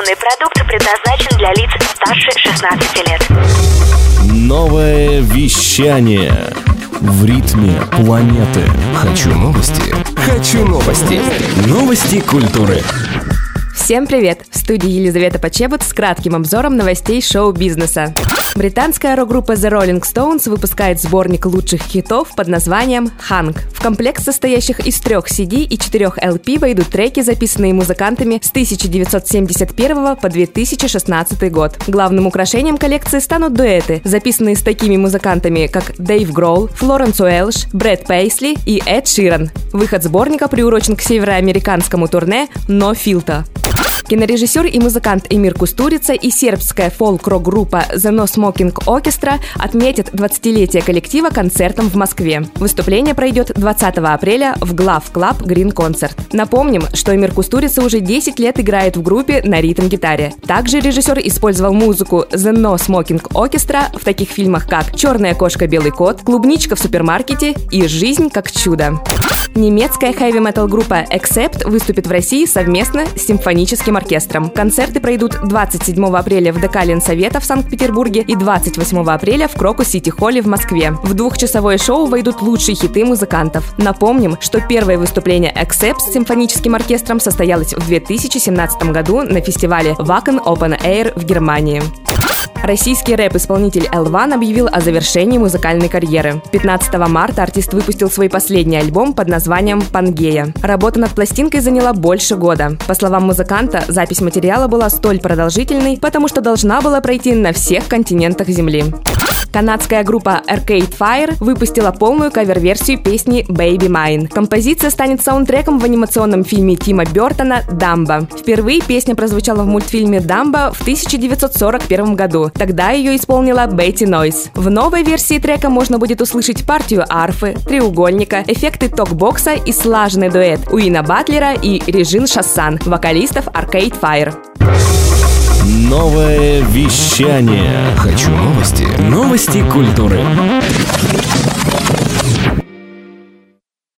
Информационный продукт предназначен для лиц старше 16 лет. Новое вещание в ритме планеты. Хочу новости. Хочу новости. Новости культуры. Всем привет! В студии Елизавета Почебут с кратким обзором новостей шоу-бизнеса. Британская рок-группа The Rolling Stones выпускает сборник лучших хитов под названием «Hank». В комплект состоящих из трех CD и четырех LP войдут треки, записанные музыкантами с 1971 по 2016 год. Главным украшением коллекции станут дуэты, записанные с такими музыкантами, как Дэйв Гроул, Флоренс Уэлш, Брэд Пейсли и Эд Ширан. Выход сборника приурочен к североамериканскому турне «No Filter». Кинорежиссер и музыкант Эмир Кустурица и сербская фолк-рок-группа The No Smoking Orchestra отметят 20-летие коллектива концертом в Москве. Выступление пройдет 20 апреля в Глав Клаб Green Concert. Напомним, что Эмир Кустурица уже 10 лет играет в группе на ритм-гитаре. Также режиссер использовал музыку The No Smoking Orchestra в таких фильмах, как «Черная кошка, белый кот», «Клубничка в супермаркете» и «Жизнь как чудо». Немецкая хэви-метал группа Accept выступит в России совместно с симфоническим оркестром. Концерты пройдут 27 апреля в ДК Ленсовета в Санкт-Петербурге и 28 апреля в Крокус Сити Холле в Москве. В двухчасовое шоу войдут лучшие хиты музыкантов. Напомним, что первое выступление Accept с симфоническим оркестром состоялось в 2017 году на фестивале Wacken Open Air в Германии. Российский рэп-исполнитель L1 объявил о завершении музыкальной карьеры. 15 марта артист выпустил свой последний альбом под названием «Пангея». Работа над пластинкой заняла больше года. По словам музыканта, запись материала была столь продолжительной, потому что должна была пройти на всех континентах Земли. Канадская группа Arcade Fire выпустила полную кавер-версию песни Baby Mine. Композиция станет саундтреком в анимационном фильме Тима Бертона «Дамбо». Впервые песня прозвучала в мультфильме «Дамбо» в 1941 году. Тогда ее исполнила Бетти Нойс. В новой версии трека можно будет услышать партию арфы, треугольника, эффекты токбокса и слаженный дуэт Уина Батлера и Режин Шассан, вокалистов Arcade Fire. Новое вещание. Хочу новости. Новости культуры.